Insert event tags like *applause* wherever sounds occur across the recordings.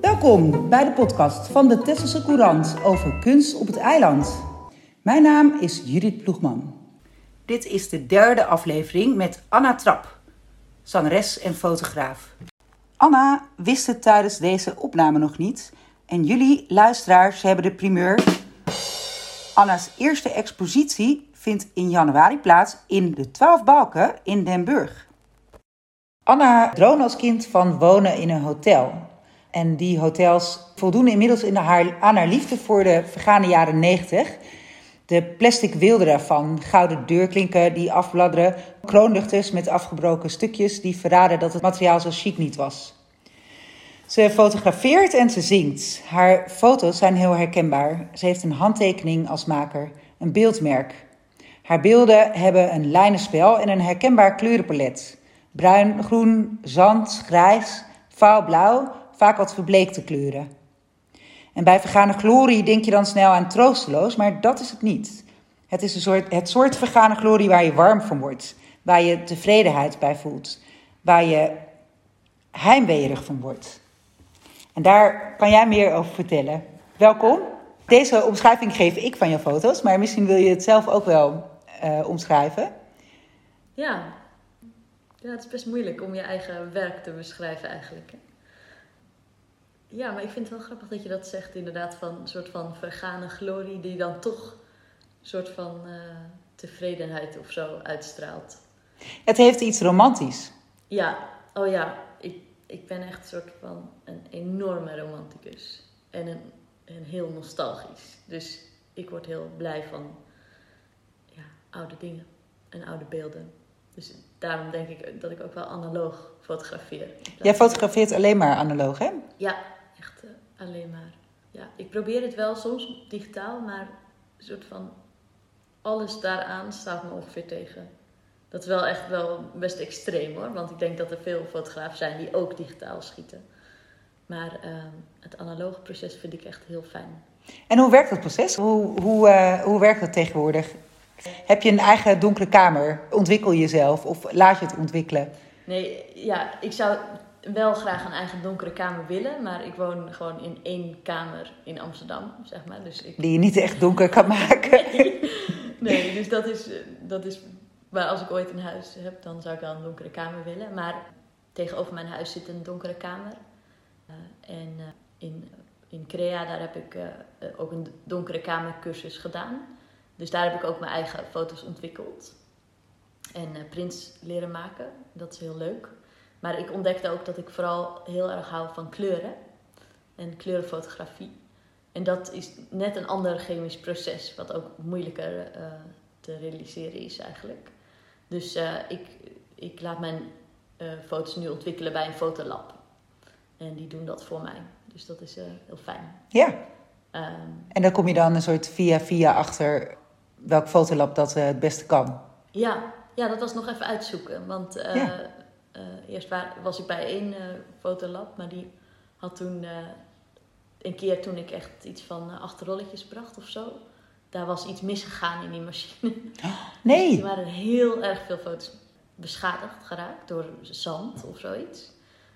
Welkom bij de podcast van de Tesselse Courant over kunst op het eiland. Mijn naam is Judith Ploegman. Dit is de derde aflevering met Anna Trap, zangeres en fotograaf. Anna wist het tijdens deze opname nog niet en jullie luisteraars hebben de primeur. Anna's eerste expositie vindt in januari plaats in de Twaalf Balken in Den Burg. Anna droomde als kind van wonen in een hotel. En die hotels voldoen inmiddels in haar, aan haar liefde voor de vergane jaren 90. De plastic wilde daarvan, gouden deurklinken die afbladderen, kroonluchters met afgebroken stukjes die verraden dat het materiaal zo chic niet was. Ze fotografeert en ze zingt. Haar foto's zijn heel herkenbaar. Ze heeft een handtekening als maker, een beeldmerk. Haar beelden hebben een lijnenspel en een herkenbaar kleurenpalet. Bruin, groen, zand, grijs, blauw, vaak wat verbleekte kleuren. En bij vergane glorie denk je dan snel aan troosteloos, maar dat is het niet. Het is een soort, het soort vergane glorie waar je warm van wordt, waar je tevredenheid bij voelt, waar je heimweerig van wordt. En daar kan jij meer over vertellen. Welkom. Deze omschrijving geef ik van je foto's, maar misschien wil je het zelf ook wel uh, omschrijven. Ja. Ja, het is best moeilijk om je eigen werk te beschrijven eigenlijk. Ja, maar ik vind het wel grappig dat je dat zegt, inderdaad, van een soort van vergane glorie die dan toch een soort van uh, tevredenheid of zo uitstraalt. Het heeft iets romantisch. Ja, oh ja, ik, ik ben echt een soort van een enorme romanticus. En een, een heel nostalgisch. Dus ik word heel blij van ja, oude dingen en oude beelden. Dus daarom denk ik dat ik ook wel analoog fotografeer. Jij fotografeert alleen maar analoog, hè? Ja, echt uh, alleen maar. Ja, ik probeer het wel soms digitaal, maar een soort van alles daaraan staat me ongeveer tegen. Dat is wel echt wel best extreem hoor, want ik denk dat er veel fotografen zijn die ook digitaal schieten. Maar uh, het analoge proces vind ik echt heel fijn. En hoe werkt dat proces? Hoe, hoe, uh, hoe werkt dat tegenwoordig? Heb je een eigen donkere kamer? Ontwikkel jezelf of laat je het ontwikkelen? Nee, ja, ik zou wel graag een eigen donkere kamer willen, maar ik woon gewoon in één kamer in Amsterdam, zeg maar. Dus ik... Die je niet echt donker kan maken. *laughs* nee, dus dat is, dat is. Maar als ik ooit een huis heb, dan zou ik wel een donkere kamer willen. Maar tegenover mijn huis zit een donkere kamer. Uh, en uh, in, in Crea, daar heb ik uh, ook een donkere kamercursus gedaan. Dus daar heb ik ook mijn eigen foto's ontwikkeld. En prints leren maken. Dat is heel leuk. Maar ik ontdekte ook dat ik vooral heel erg hou van kleuren en kleurenfotografie. En dat is net een ander chemisch proces, wat ook moeilijker uh, te realiseren is eigenlijk. Dus uh, ik, ik laat mijn uh, foto's nu ontwikkelen bij een fotolab. En die doen dat voor mij. Dus dat is heel fijn. Ja. Um, en dan kom je dan een soort via-via achter welk fotolab dat het beste kan. Ja, ja, dat was nog even uitzoeken. Want ja uh, eerst was ik bij één uh, fotolab, maar die had toen een keer toen ik echt iets van acht rolletjes bracht of zo, daar was iets misgegaan in die machine. *gasps* Nee. Dus er waren heel erg veel foto's beschadigd geraakt door zand of zoiets.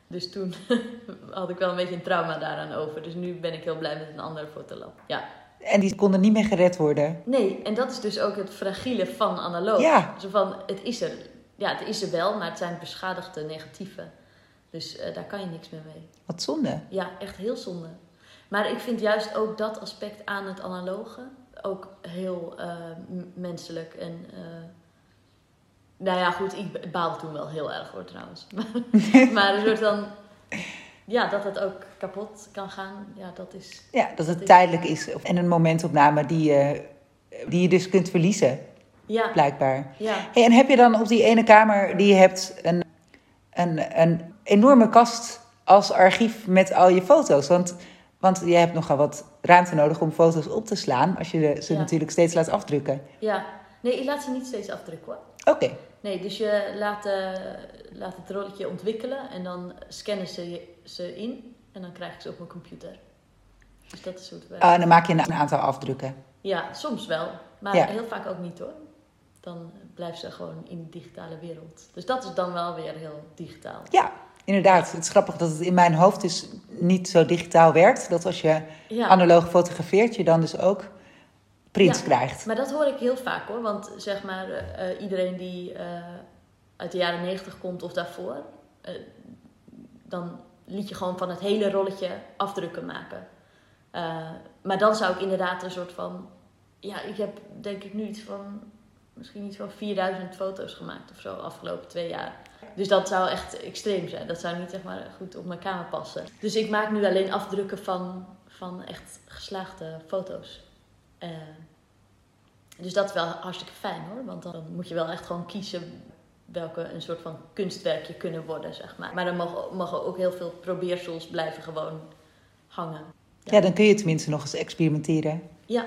Dus toen *laughs* had ik wel een beetje een trauma daaraan over. Dus nu ben ik heel blij met een andere fotolab. Ja. En die konden niet meer gered worden? Nee, en dat is dus ook het fragiele van analoog. Ja. Zo van, het is er ja, het is er wel, maar het zijn beschadigde negatieve. Dus uh, daar kan je niks meer mee. Wat zonde. Ja, echt heel zonde. Maar ik vind juist ook dat aspect aan het analoge ook heel uh, menselijk. En uh, nou ja, goed, ik baalde toen wel heel erg hoor trouwens. *laughs* maar een soort dan, ja, dat het ook kapot kan gaan, ja, dat is. Ja, dat het tijdelijk is. En een momentopname die, die je dus kunt verliezen. Ja. Blijkbaar. Ja. Hey, en heb je dan op die ene kamer die je hebt een, een, een enorme kast als archief met al je foto's? Want, want je hebt nogal wat ruimte nodig om foto's op te slaan als je ze natuurlijk steeds laat afdrukken. Ja, nee, ik laat ze niet steeds afdrukken hoor. Oké. Nee, dus je laat, uh, laat het rolletje ontwikkelen en dan scannen ze ze in en dan krijg ik ze op mijn computer. Dus dat is hoe het werkt. En dan maak je een aantal afdrukken. Ja, soms wel. Maar heel vaak ook niet hoor dan blijft ze gewoon in de digitale wereld. Dus dat is dan wel weer heel digitaal. Ja, inderdaad. Het is grappig dat het in mijn hoofd dus niet zo digitaal werkt. Dat als je Ja. analoog fotografeert, je dan dus ook prints Ja. krijgt. Maar dat hoor ik heel vaak hoor. Want zeg maar, eh, iedereen die eh, uit de jaren negentig komt of daarvoor, eh, dan liet je gewoon van het hele rolletje afdrukken maken. Maar dan zou ik inderdaad een soort van. Ja, ik heb denk ik nu iets van. Misschien iets van 4000 foto's gemaakt of zo afgelopen twee jaar. Dus dat zou echt extreem zijn. Dat zou niet zeg maar goed op mijn kamer passen. Dus ik maak nu alleen afdrukken van, van echt geslaagde foto's. Eh, dus dat is wel hartstikke fijn hoor. Want dan moet je wel echt gewoon kiezen welke een soort van kunstwerkje kunnen worden, zeg maar. Maar dan mogen, mogen ook heel veel probeersels blijven gewoon hangen. Ja, dan kun je tenminste nog eens experimenteren. Ja,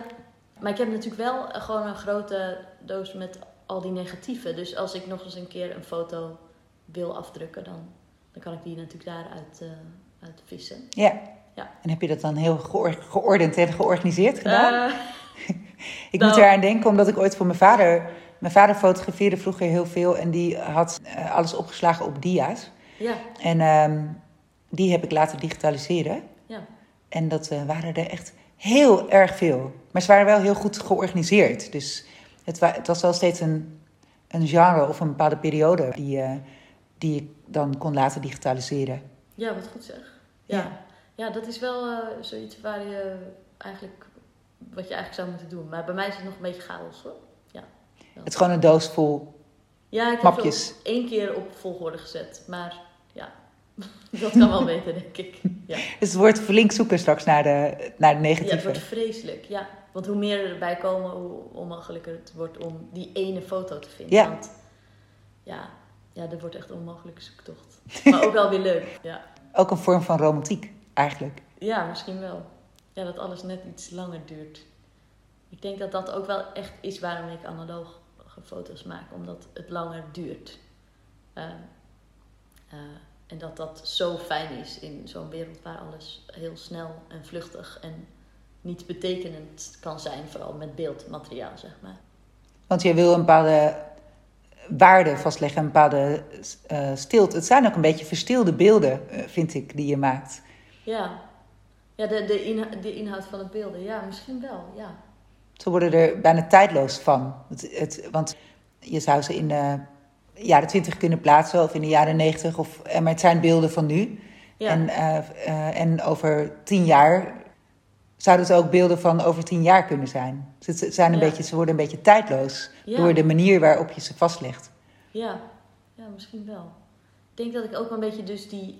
maar ik heb natuurlijk wel gewoon een grote doos met al die negatieven. Dus als ik nog eens een keer een foto wil afdrukken, dan, dan kan ik die natuurlijk daaruit eh uit vissen. Ja. Ja. En heb je dat dan heel geor- geordend en georganiseerd gedaan? Eh, *laughs* ik nou- moet eraan denken, omdat ik ooit voor mijn vader... Mijn vader fotografeerde vroeger heel veel en die had eh, alles opgeslagen op dia's. ja, En ehm, die heb ik laten digitaliseren. ja, En dat eh, waren er echt heel erg veel. Maar ze waren wel heel goed georganiseerd. Dus het, wa- het was wel steeds een, een genre of een bepaalde periode die, eh, die ik dan kon laten digitaliseren. ja, wat goed zeg. Ja, Ja. Ja. dat is wel eh, zoiets waar je eigenlijk, wat je eigenlijk zou moeten doen. Maar bij mij is het nog een beetje chaos hoor. Ja, wel. Het is gewoon een doos vol. ja ik heb mapjes. het één keer op volgorde gezet. Maar ja, *laughs* dat kan wel beter denk ik. Ja. Dus het wordt flink zoeken straks naar de, naar de Ja, het negatieve. wordt vreselijk, ja. Want hoe meer erbij komen, hoe onmogelijker het wordt om die ene foto te vinden. Ja. Want ja, ja, dat wordt echt een onmogelijke zoektocht. Maar ook wel weer leuk, ja. Ook een vorm van romantiek, eigenlijk. Ja, misschien wel. Ja, dat alles net iets langer duurt. Ik denk dat dat ook wel echt is waarom ik analoge foto's maak. Omdat het langer duurt. Eh, eh, en dat dat zo fijn is in zo'n wereld waar alles heel snel en vluchtig en niet betekenend kan zijn. Vooral met beeldmateriaal, zeg maar. Want je wil een bepaalde waarde vastleggen, een bepaalde eh, stilte. Het zijn ook een beetje verstilde beelden, vind ik, die je maakt. Ja, ja de, de, inha- de inhoud van het beelden. Ja, misschien wel, ja. Ze worden er bijna tijdloos van. Het, het, want je zou ze in de jaren twintig kunnen plaatsen of in de jaren negentig. Of, eh, maar het zijn beelden van nu. Ja, En, eh, eh, en over tien jaar zouden het ook beelden van over tien jaar kunnen zijn. Ze, ze zijn een Ja. beetje, ze worden een beetje tijdloos Ja. door de manier waarop je ze vastlegt. ja, ja, misschien wel. Ik denk dat ik ook een beetje dus die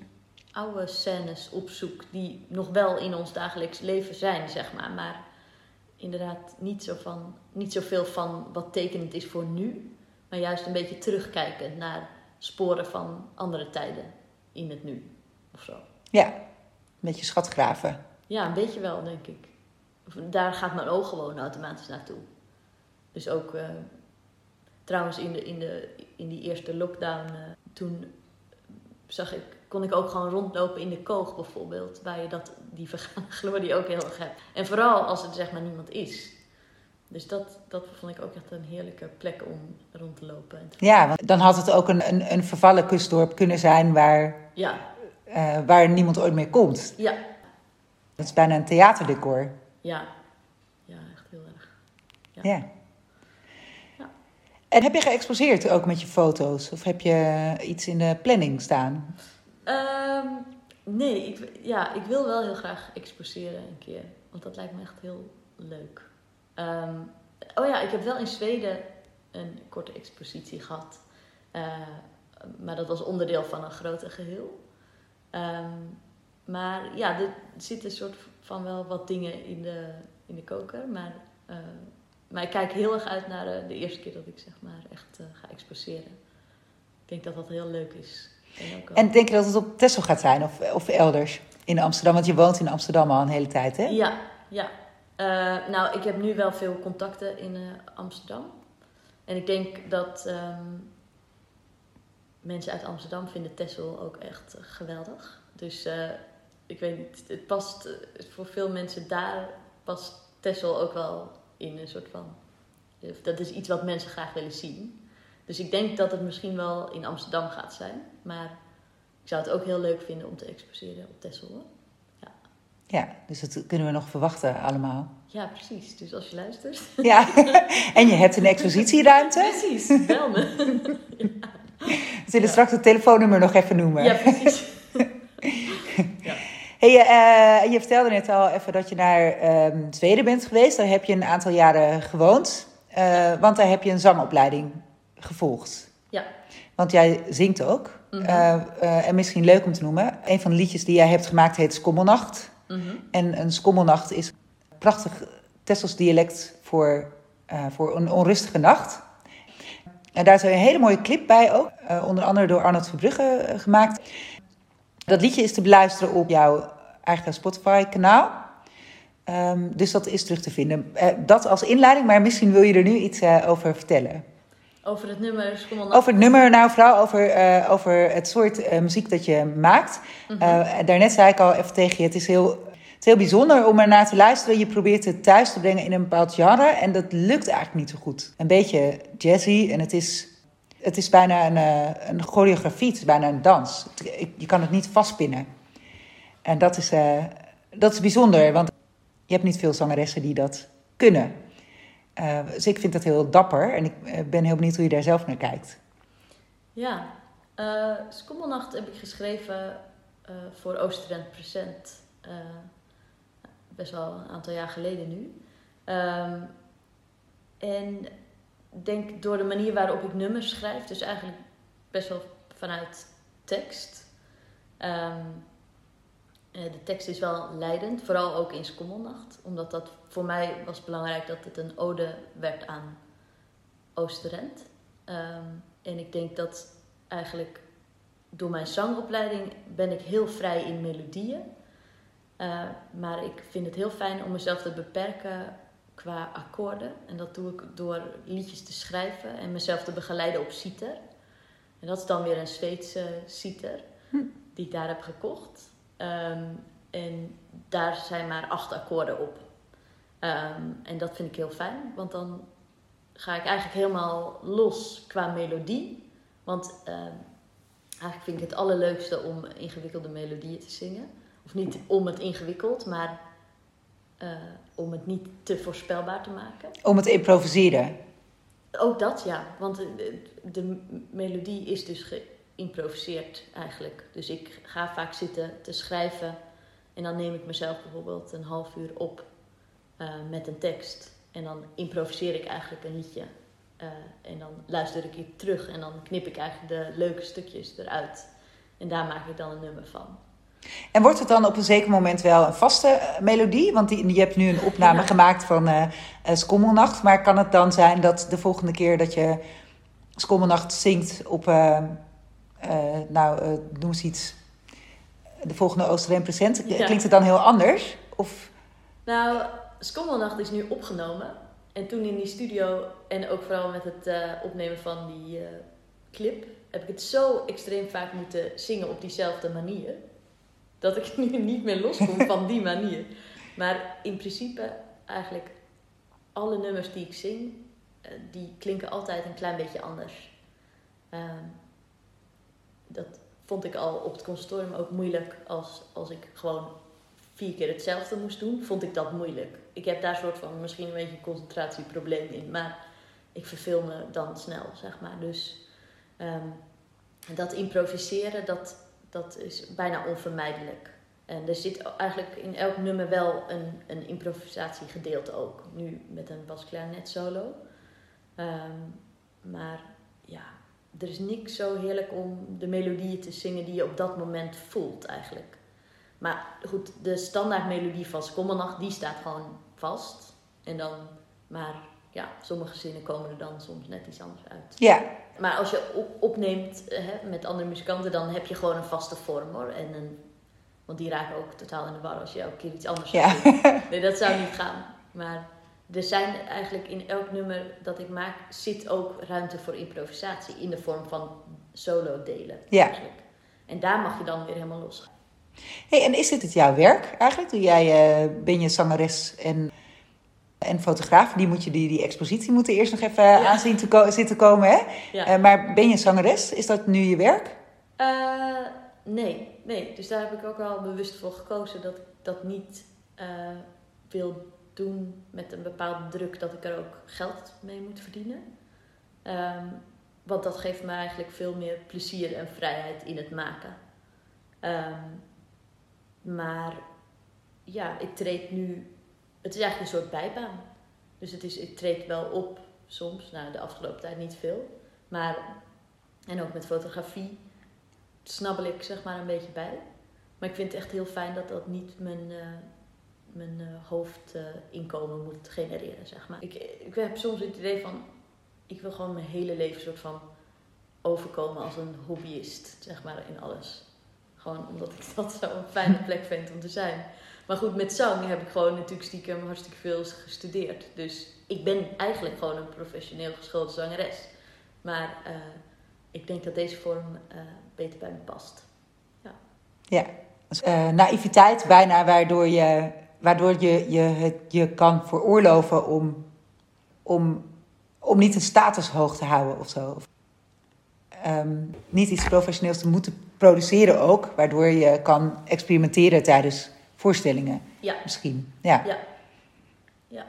oude scènes opzoek die nog wel in ons dagelijks leven zijn, zeg maar. Maar inderdaad niet, zo van, niet zoveel van wat tekenend is voor nu, maar juist een beetje terugkijken naar sporen van andere tijden in het nu of zo. Ja, een beetje schatgraven. Ja, een beetje wel, denk ik. Daar gaat mijn oog gewoon automatisch naartoe. Dus ook, eh, trouwens, in, de, in, de, in die eerste lockdown, eh, toen zag ik, kon ik ook gewoon rondlopen in de koog bijvoorbeeld, waar je dat, die vergane glorie *laughs* ook heel erg hebt. En vooral als er zeg maar niemand is. Dus dat, dat vond ik ook echt een heerlijke plek om rond te lopen. Ja, want dan had het ook een, een, een vervallen kustdorp kunnen zijn waar, Ja, eh, waar niemand ooit meer komt. ja, Dat is bijna een theaterdecor. ja. Ja, echt heel erg. Ja. Ja. Ja. En heb je geëxposeerd ook met je foto's? Of heb je iets in de planning staan? Ehm, nee, ik, ja, ik wil wel heel graag exposeren een keer. Want dat lijkt me echt heel leuk. Ehm, oh ja, ik heb wel in Zweden een korte expositie gehad. Eh, maar dat was onderdeel van een groter geheel. Ehm, maar ja, er zitten soort van wel wat dingen in de, in de koker. Maar, eh, maar ik kijk heel erg uit naar de, de eerste keer dat ik zeg maar echt eh, ga exposeren. Ik denk dat dat heel leuk is. En denk je dat het op Texel gaat zijn of, of elders in Amsterdam? Want je woont in Amsterdam al een hele tijd, hè? Ja, ja. Eh, nou, ik heb nu wel veel contacten in eh, Amsterdam. En ik denk dat ehm, mensen uit Amsterdam vinden Texel ook echt geweldig. Dus eh, ik weet niet, het past voor veel mensen daar past Texel ook wel in een soort van. Dat is iets wat mensen graag willen zien. Dus ik denk dat het misschien wel in Amsterdam gaat zijn. Maar ik zou het ook heel leuk vinden om te exposeren op Texel. hoor. Ja, dus dat kunnen we nog verwachten allemaal. Ja, precies. Dus als je luistert. *laughs* Ja, en je hebt een expositieruimte. Precies, bel me. *laughs* We zullen straks het telefoonnummer nog even noemen. Ja, precies. *laughs* Hey, eh, je vertelde net al even dat je naar ehm, Zweden bent geweest. Daar heb je een aantal jaren gewoond. Eh, want daar heb je een zangopleiding gevolgd. Ja. Want jij zingt ook. Mhm. Eh, eh, en misschien leuk om te noemen. Een van de liedjes die jij hebt gemaakt heet Skommelnacht. Mhm. En een skommelnacht is een prachtig Tessels dialect voor, eh, voor een onrustige nacht. En daar is een hele mooie clip bij ook. onder andere door Arnold Verbrugge gemaakt. Dat liedje is te beluisteren op jouw eigen Spotify-kanaal. Ehm, dus dat is terug te vinden. Dat als inleiding, maar misschien wil je er nu iets over vertellen. Over het nummer Over het nummer, nou vooral over, eh, over het soort eh, muziek dat je maakt. Mhm. Eh, daarnet zei ik al even tegen je, het is, heel, het is heel bijzonder om er naar te luisteren. Je probeert het thuis te brengen in een bepaald genre en dat lukt eigenlijk niet zo goed. Een beetje jazzy en het is, het is bijna een, een choreografie, het is bijna een dans. Je kan het niet vastpinnen. En dat is, dat is bijzonder, want je hebt niet veel zangeressen die dat kunnen. Eh, dus ik vind dat heel dapper en ik eh, ben heel benieuwd hoe je daar zelf naar kijkt. Ja, eh Skommelnacht heb ik geschreven voor Oosterend Present. eh, best wel een aantal jaar geleden nu. Ehm, en denk door de manier waarop ik nummers schrijf, dus eigenlijk best wel vanuit tekst. Ehm, eh, de tekst is wel leidend, vooral ook in Skommelnacht. Omdat dat voor mij was belangrijk dat het een ode werd aan Oosterend. Ehm, en ik denk dat eigenlijk door mijn zangopleiding ben ik heel vrij in melodieën. Eh, maar ik vind het heel fijn om mezelf te beperken qua akkoorden. En dat doe ik door liedjes te schrijven en mezelf te begeleiden op citer. En dat is dan weer een Zweedse citer die ik daar heb gekocht. Ehm, en daar zijn maar acht akkoorden op. Ehm, en dat vind ik heel fijn, want dan ga ik eigenlijk helemaal los qua melodie. Want ehm, eigenlijk vind ik het allerleukste om ingewikkelde melodieën te zingen. Of niet om het ingewikkeld, maar eh, om het niet te voorspelbaar te maken. Om het te improviseren. Ook dat, ja. Want de, melodie is dus geïmproviseerd eigenlijk. Dus ik ga vaak zitten te schrijven. En dan neem ik mezelf bijvoorbeeld een half uur op eh, met een tekst. En dan improviseer ik eigenlijk een liedje. Eh, en dan luister ik het terug en dan knip ik eigenlijk de leuke stukjes eruit. En daar maak ik dan een nummer van. En wordt het dan op een zeker moment wel een vaste eh, melodie? Want die, je hebt nu een opname Ja. gemaakt van eh, Skommelnacht. Maar kan het dan zijn dat de volgende keer dat je Skommelnacht zingt op... nou, eh, noem eens iets. De volgende Oostereen present. Ja. Klinkt het dan heel anders? Of... Nou, Skommelnacht is nu opgenomen. En toen in die studio en ook vooral met het eh, opnemen van die eh, clip... heb ik het zo extreem vaak moeten zingen op diezelfde manier. Dat ik *laughs* nu niet meer loskom van die manier. Maar in principe eigenlijk alle nummers die ik zing... eh, die klinken altijd een klein beetje anders. Dat vond ik al op het conservatorium ook moeilijk als, als ik gewoon vier keer hetzelfde moest doen, vond ik dat moeilijk. Ik heb daar soort van misschien een beetje een concentratieprobleem in, maar ik verveel me dan snel, zeg maar. Dus ehm, dat improviseren, dat, dat is bijna onvermijdelijk. En er zit eigenlijk in elk nummer wel een, een improvisatiegedeelte ook. Nu met een basklarinet solo. Ehm, maar ja, er is niks zo heerlijk om de melodieën te zingen die je op dat moment voelt eigenlijk. Maar goed, de standaardmelodie van Skommelnacht, die staat gewoon vast. En dan, maar ja, sommige zinnen komen er dan soms net iets anders uit. Ja, Maar als je op, opneemt hè, met andere muzikanten, dan heb je gewoon een vaste vorm hoor. En een, want die raken ook totaal in de war als je elke keer iets anders Ja. doen. Nee, dat zou niet gaan. Maar er zijn eigenlijk in elk nummer dat ik maak, zit ook ruimte voor improvisatie. In de vorm van solo delen Ja. eigenlijk. En daar mag je dan weer helemaal los gaan. Hey, en is dit het jouw werk eigenlijk? Doe jij, eh, ben je zangeres en, en fotograaf? Die, moet je, die, die expositie moeten eerst nog even Ja. aanzien te ko- zitten komen, hè? Ja. Eh, maar ben je zangeres? Is dat nu je werk? Eh, nee, nee. Dus daar heb ik ook wel bewust voor gekozen dat ik dat niet wil doen met een bepaalde druk dat ik er ook geld mee moet verdienen. Ehm, want dat geeft me eigenlijk veel meer plezier en vrijheid in het maken. Ehm, maar ja, ik treed nu. Het is eigenlijk een soort bijbaan. Dus het is, ik treed wel op soms, nou de afgelopen tijd niet veel. Maar, en ook met fotografie snabbel ik zeg maar een beetje bij. Maar ik vind het echt heel fijn dat dat niet mijn, uh, mijn uh, hoofdinkomen moet genereren, zeg maar. Ik, ik heb soms het idee van, ik wil gewoon mijn hele leven soort van overkomen als een hobbyist, zeg maar, in alles. Gewoon omdat ik *laughs* dat zo een fijne plek vind om te zijn. Maar goed, met zang heb ik gewoon natuurlijk stiekem hartstikke veel gestudeerd. Dus ik ben eigenlijk gewoon een professioneel geschoolde zangeres. Maar uh, ik denk dat deze vorm uh, beter bij me past. Ja. Ja, naïviteit bijna, waardoor je, waardoor je, je het je kan veroorloven om, om, om niet een status hoog te houden of zo. Um, niet iets professioneels te moeten produceren ook, waardoor je kan experimenteren tijdens voorstellingen. Ja. Misschien. Ja. Ja. Ja.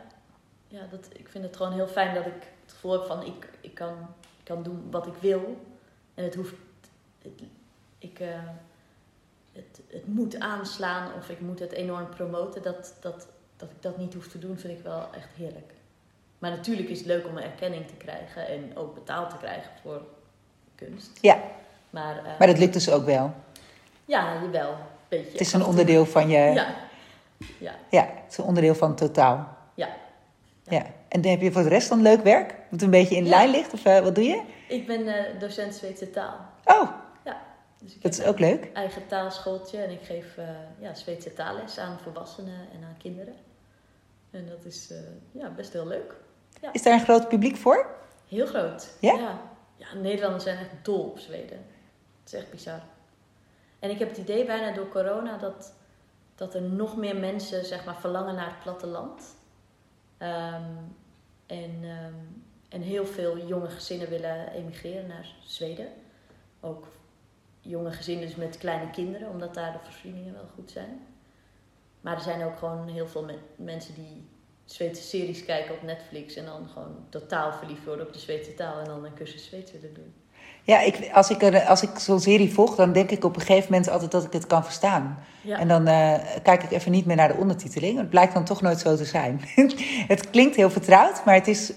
ja dat, ik vind het gewoon heel fijn dat ik het gevoel heb van ik, ik, kan, ik kan doen wat ik wil. En het hoeft. Het, ik, uh, het, het moet aanslaan of ik moet het enorm promoten. Dat, dat, dat ik dat niet hoef te doen, vind ik wel echt heerlijk. Maar natuurlijk is het leuk om erkenning te krijgen en ook betaald te krijgen voor kunst. Ja. Maar, uh, maar dat lukt dus ook wel. Ja, jawel. Beetje. Het is een onderdeel van je. Ja. Ja. Ja, het is een onderdeel van het totaal. Ja. Ja. ja. En heb je voor de rest dan leuk werk? Wat een beetje in Ja. lijn ligt? Of uh, wat doe je? Ik ben uh, docent Zweedse taal. Oh. Dus ik dat is ook leuk. eigen taalschooltje en ik geef uh, ja, Zweedse taalles aan volwassenen en aan kinderen. En dat is ja, best heel leuk. Is daar een groot publiek voor? Heel groot. Ja? ja? Ja, Nederlanders zijn echt dol op Zweden. Het is echt bizar. En ik heb het idee bijna door corona dat, dat er nog meer mensen zeg maar, verlangen naar het platteland. Um, en, um, en heel veel jonge gezinnen willen emigreren naar Zweden. Ook jonge gezinnen dus met kleine kinderen, omdat daar de voorzieningen wel goed zijn. Maar er zijn ook gewoon heel veel me mensen die Zweedse series kijken op Netflix en dan gewoon totaal verliefd worden op de Zweedse taal en dan een cursus Zweeds willen doen. Ja, ik, als ik, er, als ik zo'n serie volg, dan denk ik op een gegeven moment altijd dat ik het kan verstaan. Ja. En dan uh, kijk ik even niet meer naar de ondertiteling. Het blijkt dan toch nooit zo te zijn. *laughs* het klinkt heel vertrouwd, maar het is,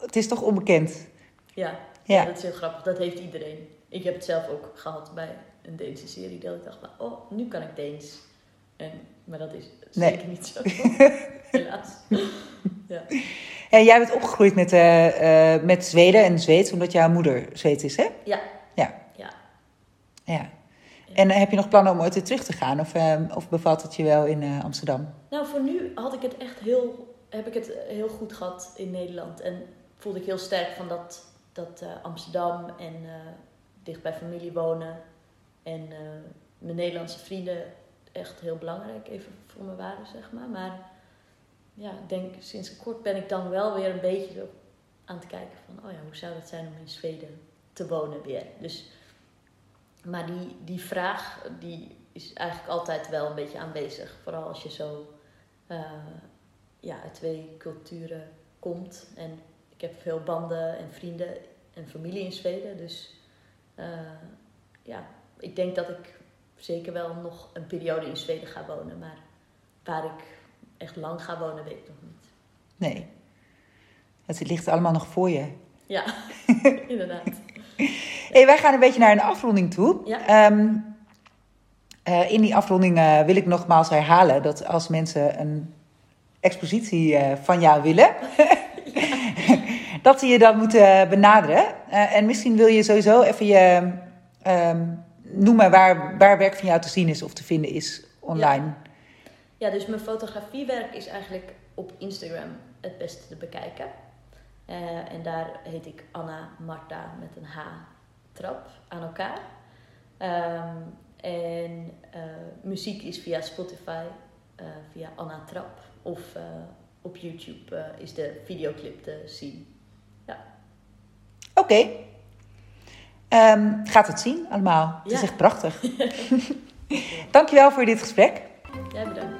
het is toch onbekend. Ja. Ja. ja, dat is heel grappig. Dat heeft iedereen. Ik heb het zelf ook gehad bij een Deense serie. Dat ik dacht, oh, nu kan ik Deens. En, maar dat is Nee. zeker niet zo. *laughs* Helaas. ja. En jij bent opgegroeid met, uh, uh, met Zweden en Zweeds, omdat jouw moeder Zweeds is, hè? Ja. Ja. Ja. ja. En uh, heb je nog plannen om ooit weer terug te gaan? Of, of bevalt het je wel in Amsterdam? Nou, voor nu had ik het echt heel, heb ik het heel goed gehad in Nederland. En voelde ik heel sterk van dat, dat Amsterdam en dicht bij familie wonen. En mijn Nederlandse vrienden echt heel belangrijk even voor me waren, zeg maar. Maar ja, denk sinds kort ben ik dan wel weer een beetje aan het kijken van, oh ja, hoe zou het zijn om in Zweden te wonen weer? Dus, maar die, die vraag, die is eigenlijk altijd wel een beetje aanwezig. Vooral als je zo uh, ja, uit twee culturen komt. En ik heb veel banden en vrienden en familie in Zweden. Dus uh, ja, ik denk dat ik zeker wel nog een periode in Zweden ga wonen. Maar waar ik echt lang ga wonen, weet ik nog niet. Nee. Het ligt allemaal nog voor je. Ja, *laughs* inderdaad. *laughs* Hey, wij gaan een beetje naar een afronding toe. Ja. Um, uh, in die afronding uh, wil ik nogmaals herhalen dat als mensen een expositie uh, van jou willen, *laughs* dat ze je dan moeten benaderen. Uh, en misschien wil je sowieso even je um, noemen waar, waar werk van jou te zien is of te vinden is online. Ja. Dus mijn fotografiewerk is eigenlijk op Instagram het beste te bekijken. Uh, en daar heet ik Anna Marta met een H trap aan elkaar. Um, en uh, muziek is via Spotify, via Anna Trap. Of op YouTube is de videoclip te zien. Oké. Ehm, gaat het zien allemaal. Het is echt prachtig. *laughs* Dankjewel voor dit gesprek. Ja, bedankt.